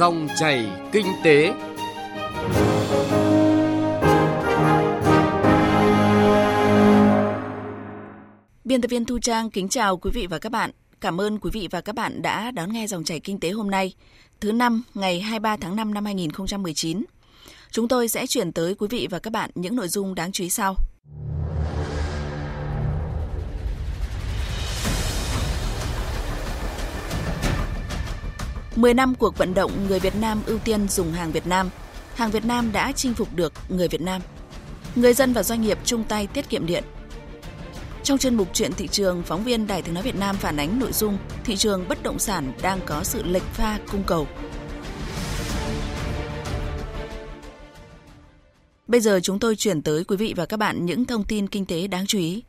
Dòng chảy kinh tế. Biên tập viên Thu Trang kính chào quý vị và các bạn. Cảm ơn quý vị và các bạn đã đón nghe dòng chảy kinh tế hôm nay, thứ năm ngày 23 tháng 5 năm 2019. Chúng tôi sẽ chuyển tới quý vị và các bạn những nội dung đáng chú ý sau. 10 năm cuộc vận động người Việt Nam ưu tiên dùng hàng Việt Nam, hàng Việt Nam đã chinh phục được người Việt Nam. Người dân và doanh nghiệp chung tay tiết kiệm điện. Trong chuyên mục chuyện thị trường, phóng viên Đài Tiếng nói Việt Nam phản ánh nội dung thị trường bất động sản đang có sự lệch pha cung cầu. Bây giờ chúng tôi chuyển tới quý vị và các bạn những thông tin kinh tế đáng chú ý.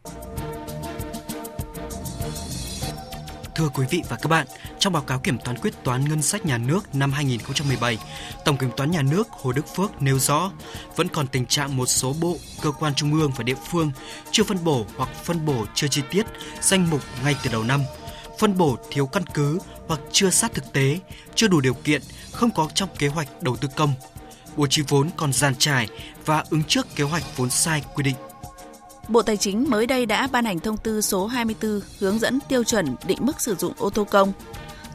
Thưa quý vị và các bạn, trong báo cáo kiểm toán quyết toán ngân sách nhà nước năm 2017, Tổng kiểm toán nhà nước Hồ Đức Phước nêu rõ vẫn còn tình trạng một số bộ, cơ quan trung ương và địa phương chưa phân bổ hoặc phân bổ chưa chi tiết danh mục ngay từ đầu năm, phân bổ thiếu căn cứ hoặc chưa sát thực tế, chưa đủ điều kiện, không có trong kế hoạch đầu tư công. Bố trí vốn còn giàn trải và ứng trước kế hoạch vốn sai quy định. Bộ Tài chính mới đây đã ban hành thông tư số 24 hướng dẫn tiêu chuẩn định mức sử dụng ô tô công.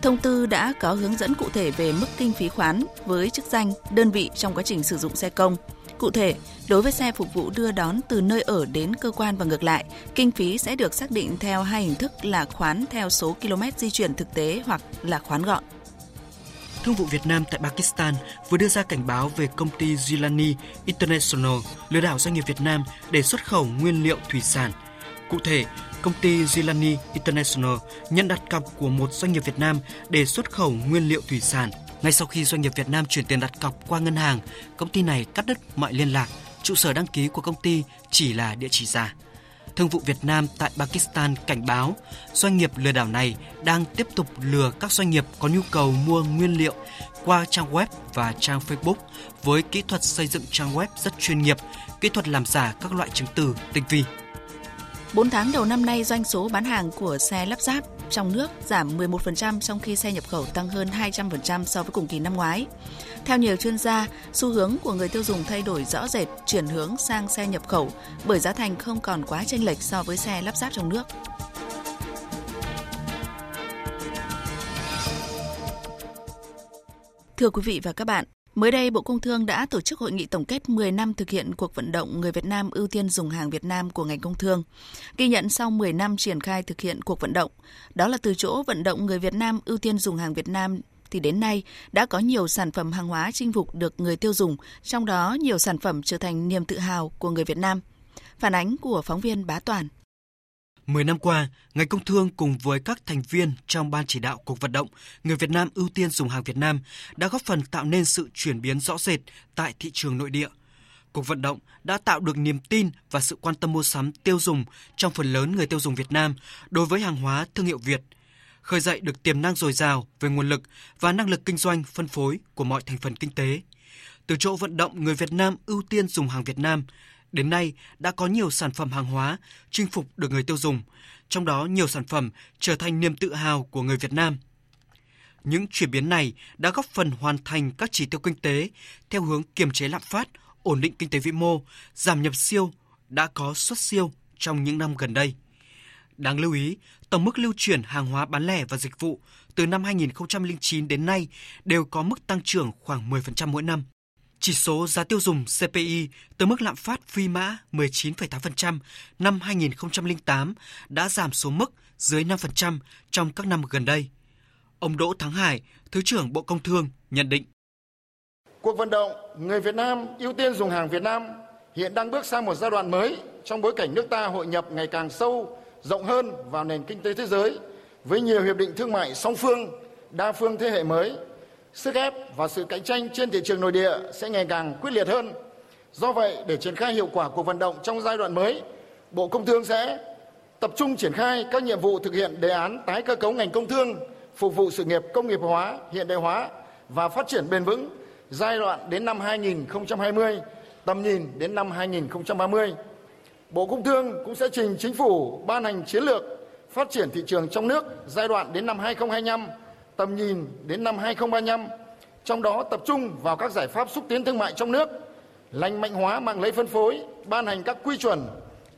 Thông tư đã có hướng dẫn cụ thể về mức kinh phí khoán với chức danh, đơn vị trong quá trình sử dụng xe công. Cụ thể, đối với xe phục vụ đưa đón từ nơi ở đến cơ quan và ngược lại, kinh phí sẽ được xác định theo hai hình thức là khoán theo số km di chuyển thực tế hoặc là khoán gọn. Thương vụ Việt Nam tại Pakistan vừa đưa ra cảnh báo về công ty Gilani International lừa đảo doanh nghiệp Việt Nam để xuất khẩu nguyên liệu thủy sản. Cụ thể, công ty Gilani International nhận đặt cọc của một doanh nghiệp Việt Nam để xuất khẩu nguyên liệu thủy sản. Ngay sau khi doanh nghiệp Việt Nam chuyển tiền đặt cọc qua ngân hàng, công ty này cắt đứt mọi liên lạc, trụ sở đăng ký của công ty chỉ là địa chỉ giả. Thương vụ Việt Nam tại Pakistan cảnh báo doanh nghiệp lừa đảo này đang tiếp tục lừa các doanh nghiệp có nhu cầu mua nguyên liệu qua trang web và trang Facebook với kỹ thuật xây dựng trang web rất chuyên nghiệp, kỹ thuật làm giả các loại chứng từ tinh vi. 4 tháng đầu năm nay, doanh số bán hàng của xe lắp ráp trong nước giảm 11% trong khi xe nhập khẩu tăng hơn 200% so với cùng kỳ năm ngoái. Theo nhiều chuyên gia, xu hướng của người tiêu dùng thay đổi rõ rệt, chuyển hướng sang xe nhập khẩu bởi giá thành không còn quá chênh lệch so với xe lắp ráp trong nước. Thưa quý vị và các bạn, Mới đây, Bộ Công Thương đã tổ chức hội nghị tổng kết 10 năm thực hiện cuộc vận động người Việt Nam ưu tiên dùng hàng Việt Nam của ngành công thương. Ghi nhận sau 10 năm triển khai thực hiện cuộc vận động, đó là từ chỗ vận động người Việt Nam ưu tiên dùng hàng Việt Nam thì đến nay đã có nhiều sản phẩm hàng hóa chinh phục được người tiêu dùng, trong đó nhiều sản phẩm trở thành niềm tự hào của người Việt Nam. Phản ánh của phóng viên Bá Toàn. 10 năm qua, ngành công thương cùng với các thành viên trong ban chỉ đạo cuộc vận động người Việt Nam ưu tiên dùng hàng Việt Nam đã góp phần tạo nên sự chuyển biến rõ rệt tại thị trường nội địa. Cuộc vận động đã tạo được niềm tin và sự quan tâm mua sắm tiêu dùng trong phần lớn người tiêu dùng Việt Nam đối với hàng hóa thương hiệu Việt, khơi dậy được tiềm năng dồi dào về nguồn lực và năng lực kinh doanh phân phối của mọi thành phần kinh tế. Từ chỗ vận động người Việt Nam ưu tiên dùng hàng Việt Nam Đến nay đã có nhiều sản phẩm hàng hóa chinh phục được người tiêu dùng, trong đó nhiều sản phẩm trở thành niềm tự hào của người Việt Nam. Những chuyển biến này đã góp phần hoàn thành các chỉ tiêu kinh tế theo hướng kiềm chế lạm phát, ổn định kinh tế vĩ mô, giảm nhập siêu, đã có xuất siêu trong những năm gần đây. Đáng lưu ý, tổng mức lưu chuyển hàng hóa bán lẻ và dịch vụ từ năm 2009 đến nay đều có mức tăng trưởng khoảng 10% mỗi năm. Chỉ số giá tiêu dùng CPI từ mức lạm phát phi mã 19,8% năm 2008 đã giảm xuống mức dưới 5% trong các năm gần đây. Ông Đỗ Thắng Hải, Thứ trưởng Bộ Công Thương nhận định. Cuộc vận động người Việt Nam ưu tiên dùng hàng Việt Nam hiện đang bước sang một giai đoạn mới trong bối cảnh nước ta hội nhập ngày càng sâu, rộng hơn vào nền kinh tế thế giới với nhiều hiệp định thương mại song phương, đa phương thế hệ mới sức ép và sự cạnh tranh trên thị trường nội địa sẽ ngày càng quyết liệt hơn. Do vậy, để triển khai hiệu quả cuộc vận động trong giai đoạn mới, Bộ Công Thương sẽ tập trung triển khai các nhiệm vụ thực hiện đề án tái cơ cấu ngành công thương, phục vụ sự nghiệp công nghiệp hóa, hiện đại hóa và phát triển bền vững giai đoạn đến năm 2020, tầm nhìn đến năm 2030. Bộ Công Thương cũng sẽ trình chính phủ ban hành chiến lược phát triển thị trường trong nước giai đoạn đến năm 2025 tầm nhìn đến năm 2035, trong đó tập trung vào các giải pháp xúc tiến thương mại trong nước, lành mạnh hóa mạng lưới phân phối, ban hành các quy chuẩn,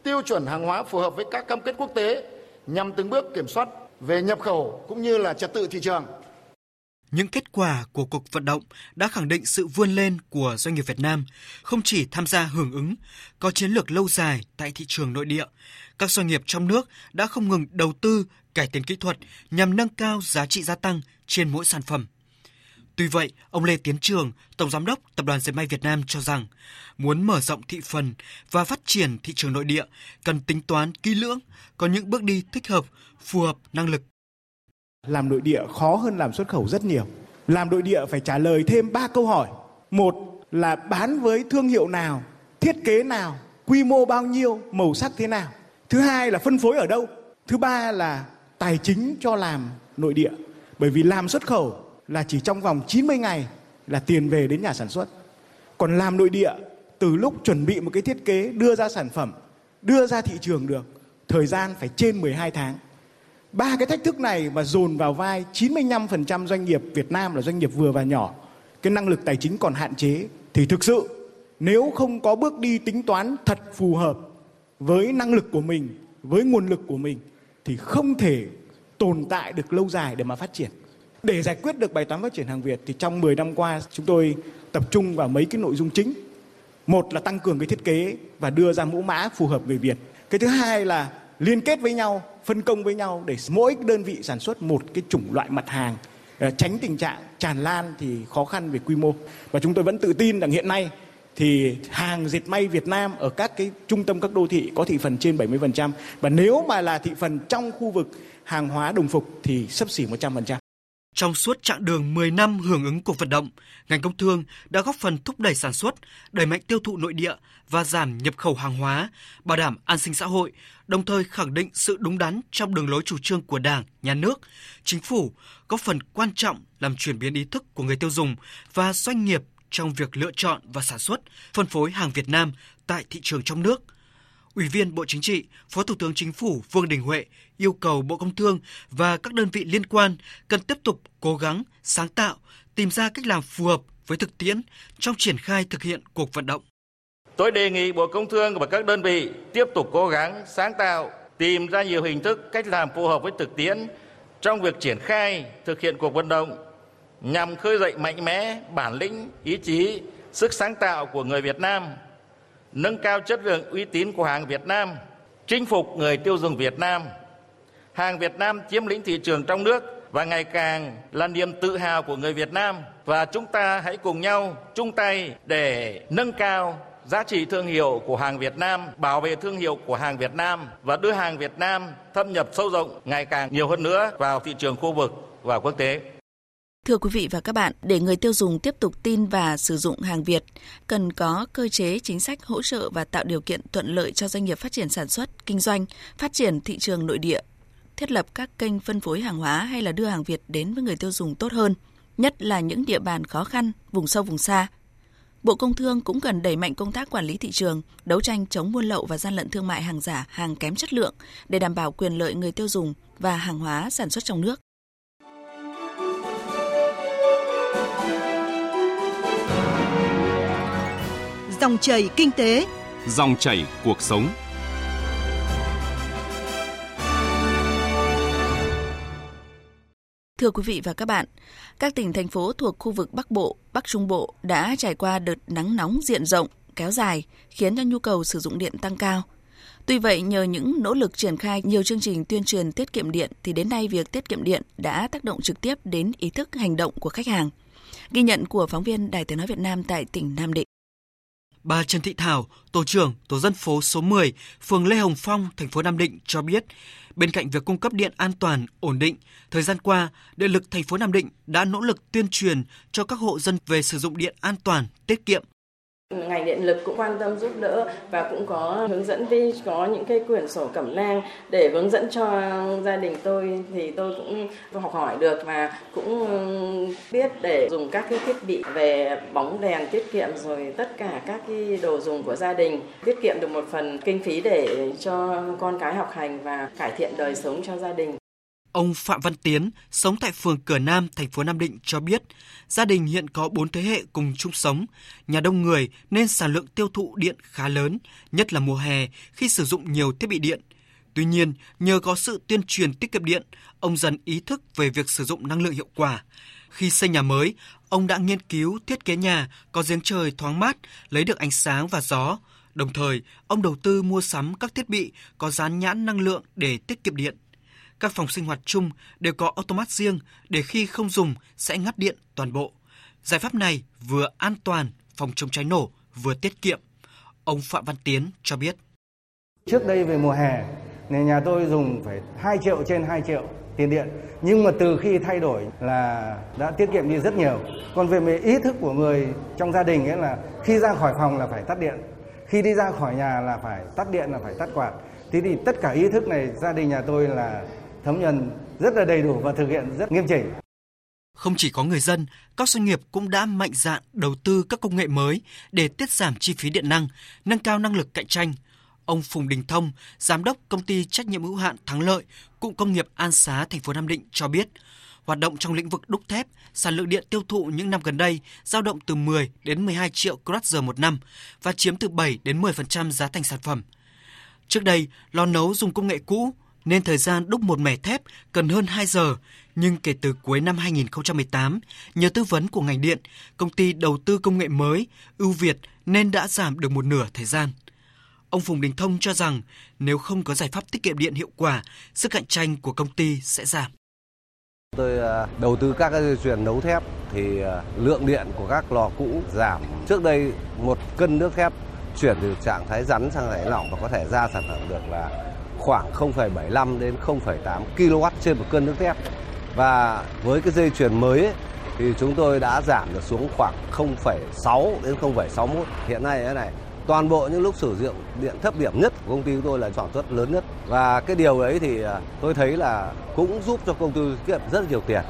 tiêu chuẩn hàng hóa phù hợp với các cam kết quốc tế nhằm từng bước kiểm soát về nhập khẩu cũng như là trật tự thị trường. Những kết quả của cuộc vận động đã khẳng định sự vươn lên của doanh nghiệp Việt Nam, không chỉ tham gia hưởng ứng, có chiến lược lâu dài tại thị trường nội địa. Các doanh nghiệp trong nước đã không ngừng đầu tư, cải tiến kỹ thuật nhằm nâng cao giá trị gia tăng trên mỗi sản phẩm. Tuy vậy, ông Lê Tiến Trường, Tổng Giám đốc Tập đoàn Dệt may Việt Nam cho rằng, muốn mở rộng thị phần và phát triển thị trường nội địa, cần tính toán kỹ lưỡng, có những bước đi thích hợp, phù hợp năng lực làm nội địa khó hơn làm xuất khẩu rất nhiều. Làm nội địa phải trả lời thêm 3 câu hỏi. Một là bán với thương hiệu nào, thiết kế nào, quy mô bao nhiêu, màu sắc thế nào. Thứ hai là phân phối ở đâu. Thứ ba là tài chính cho làm nội địa. Bởi vì làm xuất khẩu là chỉ trong vòng 90 ngày là tiền về đến nhà sản xuất. Còn làm nội địa từ lúc chuẩn bị một cái thiết kế đưa ra sản phẩm, đưa ra thị trường được, thời gian phải trên 12 tháng. Ba cái thách thức này mà dồn vào vai 95% doanh nghiệp Việt Nam là doanh nghiệp vừa và nhỏ, cái năng lực tài chính còn hạn chế thì thực sự nếu không có bước đi tính toán thật phù hợp với năng lực của mình, với nguồn lực của mình thì không thể tồn tại được lâu dài để mà phát triển. Để giải quyết được bài toán phát triển hàng Việt thì trong 10 năm qua chúng tôi tập trung vào mấy cái nội dung chính. Một là tăng cường cái thiết kế và đưa ra mẫu mã phù hợp người Việt. Cái thứ hai là liên kết với nhau phân công với nhau để mỗi đơn vị sản xuất một cái chủng loại mặt hàng ờ, tránh tình trạng tràn lan thì khó khăn về quy mô và chúng tôi vẫn tự tin rằng hiện nay thì hàng dệt may Việt Nam ở các cái trung tâm, các đô thị có thị phần trên 70% và nếu mà là thị phần trong khu vực hàng hóa đồng phục thì sấp xỉ 100%. Trong suốt chặng đường 10 năm hưởng ứng cuộc vận động, ngành công thương đã góp phần thúc đẩy sản xuất, đẩy mạnh tiêu thụ nội địa và giảm nhập khẩu hàng hóa, bảo đảm an sinh xã hội, đồng thời khẳng định sự đúng đắn trong đường lối chủ trương của Đảng, Nhà nước, Chính phủ, góp phần quan trọng làm chuyển biến ý thức của người tiêu dùng và doanh nghiệp trong việc lựa chọn và sản xuất, phân phối hàng Việt Nam tại thị trường trong nước – Ủy viên Bộ Chính trị, Phó Thủ tướng Chính phủ Vương Đình Huệ yêu cầu Bộ Công Thương và các đơn vị liên quan cần tiếp tục cố gắng, sáng tạo, tìm ra cách làm phù hợp với thực tiễn trong triển khai thực hiện cuộc vận động. Tôi đề nghị Bộ Công Thương và các đơn vị tiếp tục cố gắng, sáng tạo, tìm ra nhiều hình thức cách làm phù hợp với thực tiễn trong việc triển khai thực hiện cuộc vận động nhằm khơi dậy mạnh mẽ bản lĩnh, ý chí, sức sáng tạo của người Việt Nam nâng cao chất lượng uy tín của hàng Việt Nam, chinh phục người tiêu dùng Việt Nam. Hàng Việt Nam chiếm lĩnh thị trường trong nước và ngày càng là niềm tự hào của người Việt Nam và chúng ta hãy cùng nhau chung tay để nâng cao giá trị thương hiệu của hàng Việt Nam, bảo vệ thương hiệu của hàng Việt Nam và đưa hàng Việt Nam thâm nhập sâu rộng ngày càng nhiều hơn nữa vào thị trường khu vực và quốc tế. Thưa quý vị và các bạn, để người tiêu dùng tiếp tục tin và sử dụng hàng Việt, cần có cơ chế chính sách hỗ trợ và tạo điều kiện thuận lợi cho doanh nghiệp phát triển sản xuất, kinh doanh, phát triển thị trường nội địa, thiết lập các kênh phân phối hàng hóa hay là đưa hàng Việt đến với người tiêu dùng tốt hơn, nhất là những địa bàn khó khăn, vùng sâu vùng xa. Bộ Công Thương cũng cần đẩy mạnh công tác quản lý thị trường, đấu tranh chống buôn lậu và gian lận thương mại hàng giả, hàng kém chất lượng để đảm bảo quyền lợi người tiêu dùng và hàng hóa sản xuất trong nước. Dòng chảy kinh tế, dòng chảy cuộc sống. Thưa quý vị và các bạn, các tỉnh thành phố thuộc khu vực Bắc Bộ, Bắc Trung Bộ đã trải qua đợt nắng nóng diện rộng, kéo dài, khiến cho nhu cầu sử dụng điện tăng cao. Tuy vậy, nhờ những nỗ lực triển khai nhiều chương trình tuyên truyền tiết kiệm điện thì đến nay việc tiết kiệm điện đã tác động trực tiếp đến ý thức hành động của khách hàng. Ghi nhận của phóng viên Đài Tiếng nói Việt Nam tại tỉnh Nam Định. Bà Trần Thị Thảo, tổ trưởng tổ dân phố số 10, phường Lê Hồng Phong, thành phố Nam Định cho biết, bên cạnh việc cung cấp điện an toàn, ổn định, thời gian qua, Điện lực thành phố Nam Định đã nỗ lực tuyên truyền cho các hộ dân về sử dụng điện an toàn, tiết kiệm, Ngành điện lực cũng quan tâm giúp đỡ và cũng có hướng dẫn đi có những cái quyển sổ cẩm nang để hướng dẫn cho gia đình tôi thì tôi cũng học hỏi được và cũng biết để dùng các cái thiết bị về bóng đèn tiết kiệm rồi tất cả các cái đồ dùng của gia đình, tiết kiệm được một phần kinh phí để cho con cái học hành và cải thiện đời sống cho gia đình. Ông Phạm Văn Tiến, sống tại phường Cửa Nam, thành phố Nam Định cho biết, gia đình hiện có 4 thế hệ cùng chung sống, nhà đông người nên sản lượng tiêu thụ điện khá lớn, nhất là mùa hè khi sử dụng nhiều thiết bị điện. Tuy nhiên, nhờ có sự tuyên truyền tiết kiệm điện, ông dần ý thức về việc sử dụng năng lượng hiệu quả. Khi xây nhà mới, ông đã nghiên cứu thiết kế nhà có giếng trời thoáng mát, lấy được ánh sáng và gió. Đồng thời, ông đầu tư mua sắm các thiết bị có dán nhãn năng lượng để tiết kiệm điện. Các phòng sinh hoạt chung đều có automat riêng để khi không dùng sẽ ngắt điện toàn bộ. Giải pháp này vừa an toàn, phòng chống cháy nổ, vừa tiết kiệm. Ông Phạm Văn Tiến cho biết. Trước đây về mùa hè, nên nhà tôi dùng phải 2 triệu trên 2 triệu tiền điện. Nhưng mà từ khi thay đổi là đã tiết kiệm đi rất nhiều. Còn về ý thức của người trong gia đình ấy là khi ra khỏi phòng là phải tắt điện. Khi đi ra khỏi nhà là phải tắt điện là phải tắt quạt. Thế thì tất cả ý thức này gia đình nhà tôi là thấm nhuần rất là đầy đủ và thực hiện rất nghiêm chỉnh. Không chỉ có người dân, các doanh nghiệp cũng đã mạnh dạn đầu tư các công nghệ mới để tiết giảm chi phí điện năng, nâng cao năng lực cạnh tranh. Ông Phùng Đình Thông, giám đốc công ty trách nhiệm hữu hạn Thắng Lợi, cụm công nghiệp An Xá, thành phố Nam Định cho biết, hoạt động trong lĩnh vực đúc thép, sản lượng điện tiêu thụ những năm gần đây dao động từ 10 đến 12 triệu kWh một năm và chiếm từ 7 đến 10% giá thành sản phẩm. Trước đây, lò nấu dùng công nghệ cũ nên thời gian đúc một mẻ thép cần hơn 2 giờ, nhưng kể từ cuối năm 2018, nhờ tư vấn của ngành điện, công ty đầu tư công nghệ mới, ưu việt nên đã giảm được một nửa thời gian. Ông Phùng Đình Thông cho rằng nếu không có giải pháp tiết kiệm điện hiệu quả, sức cạnh tranh của công ty sẽ giảm. Tôi à, đầu tư các dây chuyền nấu thép thì à, lượng điện của các lò cũ giảm. Trước đây một cân nước thép chuyển từ trạng thái rắn sang thái lỏng và có thể ra sản phẩm được là khoảng 0,75 đến 0,8 kW trên một cân nước thép. Và với cái dây chuyền mới ấy, thì chúng tôi đã giảm được xuống khoảng 0,6 đến 0,61. Hiện nay thế này, toàn bộ những lúc sử dụng điện thấp điểm nhất của công ty chúng tôi là sản xuất lớn nhất. Và cái điều ấy thì à, tôi thấy là cũng giúp cho công ty tiết kiệm rất nhiều tiền.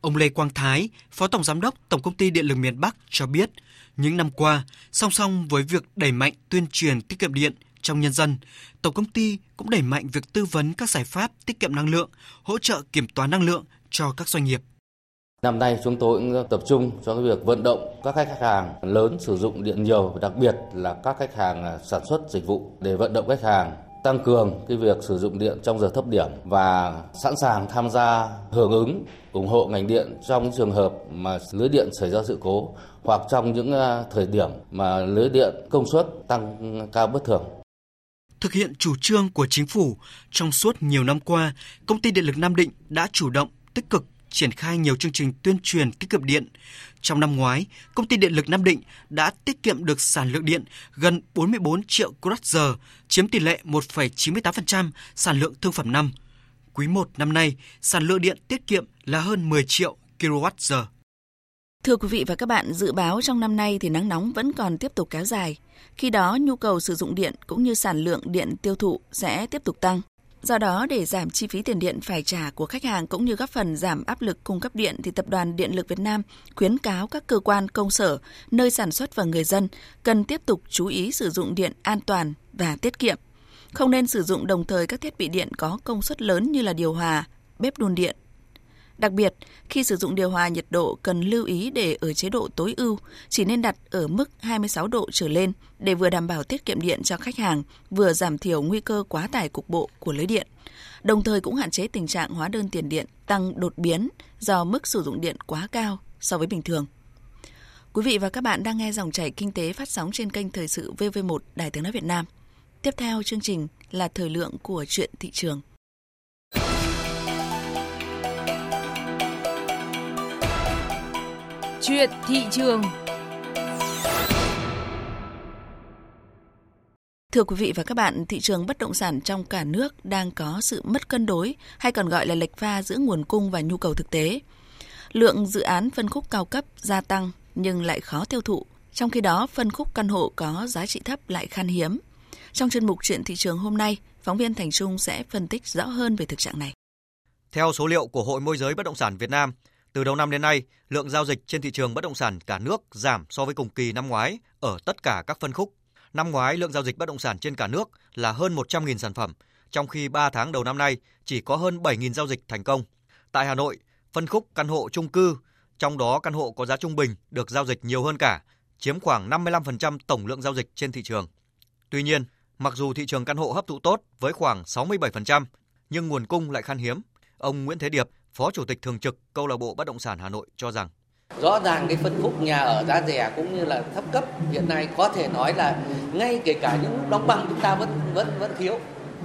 Ông Lê Quang Thái, Phó Tổng Giám đốc Tổng Công ty Điện lực miền Bắc cho biết, những năm qua, song song với việc đẩy mạnh tuyên truyền tiết kiệm điện trong nhân dân, Tổng Công ty cũng đẩy mạnh việc tư vấn các giải pháp tiết kiệm năng lượng, hỗ trợ kiểm toán năng lượng cho các doanh nghiệp. Năm nay chúng tôi cũng tập trung cho cái việc vận động các khách hàng lớn sử dụng điện nhiều, đặc biệt là các khách hàng à, sản xuất dịch vụ để vận động khách hàng tăng cường cái việc sử dụng điện trong giờ thấp điểm và sẵn sàng tham gia hưởng ứng ủng hộ ngành điện trong trường hợp mà lưới điện xảy ra sự cố hoặc trong những à, thời điểm mà lưới điện công suất tăng cao bất thường. Thực hiện chủ trương của chính phủ, trong suốt nhiều năm qua, công ty điện lực Nam Định đã chủ động, tích cực triển khai nhiều chương trình tuyên truyền tiết kiệm điện. Trong năm ngoái, công ty điện lực Nam Định đã tiết kiệm được sản lượng điện gần 44 triệu kWh, chiếm tỷ lệ 1,98% sản lượng thương phẩm năm. Quý 1 năm nay, sản lượng điện tiết kiệm là hơn 10 triệu kWh. Thưa quý vị và các bạn, dự báo trong năm nay thì nắng nóng vẫn còn tiếp tục kéo dài. Khi đó, nhu cầu sử dụng điện cũng như sản lượng điện tiêu thụ sẽ tiếp tục tăng. Do đó, để giảm chi phí tiền điện phải trả của khách hàng cũng như góp phần giảm áp lực cung cấp điện thì Tập đoàn Điện lực Việt Nam khuyến cáo các cơ quan công sở, nơi sản xuất và người dân cần tiếp tục chú ý sử dụng điện an toàn và tiết kiệm. Không nên sử dụng đồng thời các thiết bị điện có công suất lớn như là điều hòa, bếp đun điện, Đặc biệt, khi sử dụng điều hòa nhiệt độ cần lưu ý để ở chế độ tối ưu, chỉ nên đặt ở mức 26 độ trở lên để vừa đảm bảo tiết kiệm điện cho khách hàng, vừa giảm thiểu nguy cơ quá tải cục bộ của lưới điện. Đồng thời cũng hạn chế tình trạng hóa đơn tiền điện tăng đột biến do mức sử dụng điện quá cao so với bình thường. Quý vị và các bạn đang nghe dòng chảy kinh tế phát sóng trên kênh Thời sự VV1 Đài Tiếng Nói Việt Nam. Tiếp theo chương trình là thời lượng của chuyện thị trường. Chuyện thị trường Thưa quý vị và các bạn, thị trường bất động sản trong cả nước đang có sự mất cân đối hay còn gọi là lệch pha giữa nguồn cung và nhu cầu thực tế. Lượng dự án phân khúc cao cấp gia tăng nhưng lại khó tiêu thụ, trong khi đó phân khúc căn hộ có giá trị thấp lại khan hiếm. Trong chuyên mục chuyện thị trường hôm nay, phóng viên Thành Trung sẽ phân tích rõ hơn về thực trạng này. Theo số liệu của Hội môi giới bất động sản Việt Nam, từ đầu năm đến nay, lượng giao dịch trên thị trường bất động sản cả nước giảm so với cùng kỳ năm ngoái ở tất cả các phân khúc. Năm ngoái, lượng giao dịch bất động sản trên cả nước là hơn 100.000 sản phẩm, trong khi 3 tháng đầu năm nay chỉ có hơn 7.000 giao dịch thành công. Tại Hà Nội, phân khúc căn hộ chung cư, trong đó căn hộ có giá trung bình được giao dịch nhiều hơn cả, chiếm khoảng 55% tổng lượng giao dịch trên thị trường. Tuy nhiên, mặc dù thị trường căn hộ hấp thụ tốt với khoảng 67%, nhưng nguồn cung lại khan hiếm. Ông Nguyễn Thế Điệp, Phó Chủ tịch Thường trực Câu lạc bộ Bất động sản Hà Nội cho rằng, Rõ ràng cái phân khúc nhà ở giá rẻ cũng như là thấp cấp hiện nay có thể nói là ngay kể cả những lúc đóng băng chúng ta vẫn vẫn vẫn thiếu.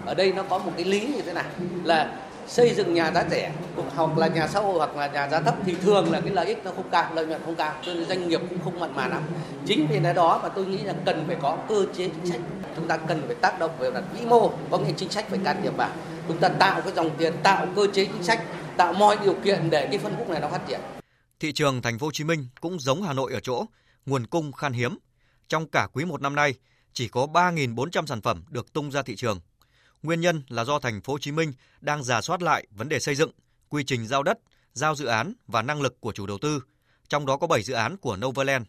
Ở đây nó có một cái lý như thế này, là xây dựng nhà giá rẻ hoặc là nhà xã hội hoặc là nhà giá thấp thì thường là cái lợi ích nó không cao, lợi nhuận không cao, cho nên doanh nghiệp cũng không mặn mà lắm. Chính vì lẽ đó mà tôi nghĩ là cần phải có cơ chế chính sách. Chúng ta cần phải tác động về mặt vĩ mô, có những chính sách phải can thiệp vào. Chúng ta tạo cái dòng tiền, tạo cơ chế chính sách tạo mọi điều kiện để cái phân khúc này nó phát triển thị trường thành phố Hồ Chí Minh cũng giống Hà Nội ở chỗ nguồn cung khan hiếm trong cả quý một năm nay chỉ có 3.400 sản phẩm được tung ra thị trường Nguyên nhân là do thành phố Hồ Chí Minh đang giả soát lại vấn đề xây dựng, quy trình giao đất, giao dự án và năng lực của chủ đầu tư, trong đó có 7 dự án của Novaland.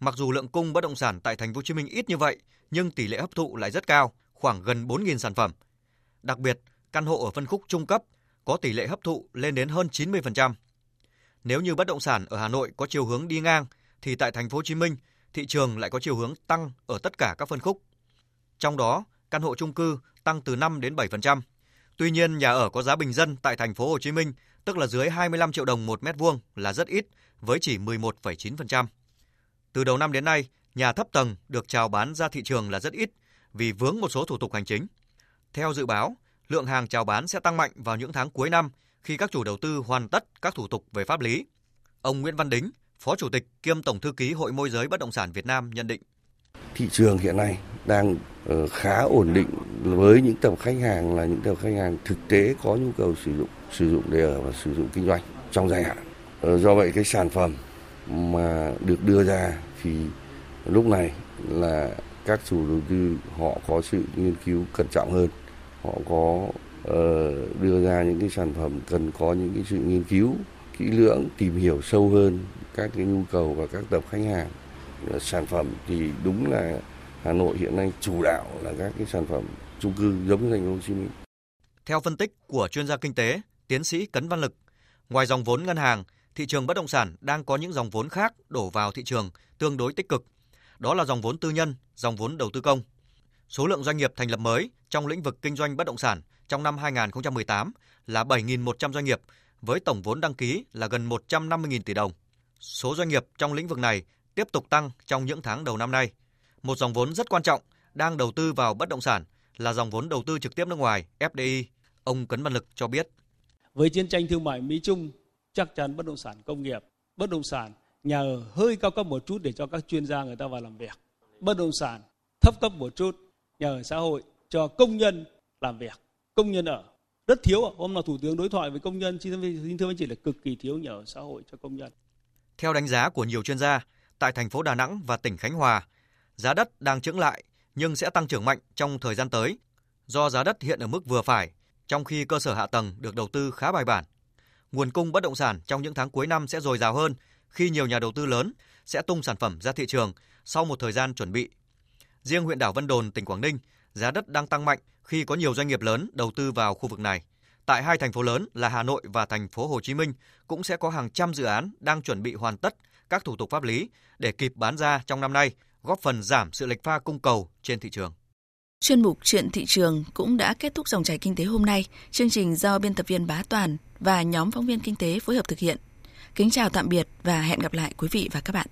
Mặc dù lượng cung bất động sản tại thành phố Hồ Chí Minh ít như vậy, nhưng tỷ lệ hấp thụ lại rất cao, khoảng gần 4.000 sản phẩm. Đặc biệt, căn hộ ở phân khúc trung cấp có tỷ lệ hấp thụ lên đến hơn 90%. Nếu như bất động sản ở Hà Nội có chiều hướng đi ngang thì tại thành phố Hồ Chí Minh, thị trường lại có chiều hướng tăng ở tất cả các phân khúc. Trong đó, căn hộ chung cư tăng từ 5 đến 7%. Tuy nhiên, nhà ở có giá bình dân tại thành phố Hồ Chí Minh, tức là dưới 25 triệu đồng một mét vuông là rất ít, với chỉ 11,9%. Từ đầu năm đến nay, nhà thấp tầng được chào bán ra thị trường là rất ít vì vướng một số thủ tục hành chính. Theo dự báo, lượng hàng chào bán sẽ tăng mạnh vào những tháng cuối năm khi các chủ đầu tư hoàn tất các thủ tục về pháp lý. Ông Nguyễn Văn Đính, Phó Chủ tịch kiêm Tổng thư ký Hội môi giới bất động sản Việt Nam nhận định. Thị trường hiện nay đang ờ, khá ổn định với những tập khách hàng là những tập khách hàng thực tế có nhu cầu sử dụng sử dụng để ở và sử dụng kinh doanh trong dài hạn. Ờ, do vậy cái sản phẩm mà được đưa ra thì lúc này là các chủ đầu tư họ có sự nghiên cứu cẩn trọng hơn, họ có uh, đưa ra những cái sản phẩm cần có những cái sự nghiên cứu kỹ lưỡng, tìm hiểu sâu hơn các cái nhu cầu và các tập khách hàng. Sản phẩm thì đúng là Hà Nội hiện nay chủ đạo là các cái sản phẩm chung cư giống như thành phố Hồ Chí Minh. Theo phân tích của chuyên gia kinh tế, tiến sĩ Cấn Văn Lực, ngoài dòng vốn ngân hàng, thị trường bất động sản đang có những dòng vốn khác đổ vào thị trường tương đối tích cực. Đó là dòng vốn tư nhân, dòng vốn đầu tư công. Số lượng doanh nghiệp thành lập mới trong lĩnh vực kinh doanh bất động sản trong năm 2018 là 7.100 doanh nghiệp với tổng vốn đăng ký là gần 150.000 tỷ đồng. Số doanh nghiệp trong lĩnh vực này tiếp tục tăng trong những tháng đầu năm nay – một dòng vốn rất quan trọng đang đầu tư vào bất động sản là dòng vốn đầu tư trực tiếp nước ngoài FDI. Ông Cấn Văn Lực cho biết. Với chiến tranh thương mại Mỹ Trung, chắc chắn bất động sản công nghiệp, bất động sản nhà ở hơi cao cấp một chút để cho các chuyên gia người ta vào làm việc. Bất động sản thấp cấp một chút, nhà ở xã hội cho công nhân làm việc, công nhân ở. Rất thiếu, hôm nào Thủ tướng đối thoại với công nhân, xin thưa anh chị là cực kỳ thiếu nhà ở xã hội cho công nhân. Theo đánh giá của nhiều chuyên gia, tại thành phố Đà Nẵng và tỉnh Khánh Hòa, giá đất đang chững lại nhưng sẽ tăng trưởng mạnh trong thời gian tới do giá đất hiện ở mức vừa phải, trong khi cơ sở hạ tầng được đầu tư khá bài bản. Nguồn cung bất động sản trong những tháng cuối năm sẽ dồi dào hơn khi nhiều nhà đầu tư lớn sẽ tung sản phẩm ra thị trường sau một thời gian chuẩn bị. Riêng huyện đảo Vân Đồn, tỉnh Quảng Ninh, giá đất đang tăng mạnh khi có nhiều doanh nghiệp lớn đầu tư vào khu vực này. Tại hai thành phố lớn là Hà Nội và thành phố Hồ Chí Minh cũng sẽ có hàng trăm dự án đang chuẩn bị hoàn tất các thủ tục pháp lý để kịp bán ra trong năm nay góp phần giảm sự lệch pha cung cầu trên thị trường. Chuyên mục Chuyện thị trường cũng đã kết thúc dòng chảy kinh tế hôm nay. Chương trình do biên tập viên Bá Toàn và nhóm phóng viên kinh tế phối hợp thực hiện. Kính chào tạm biệt và hẹn gặp lại quý vị và các bạn.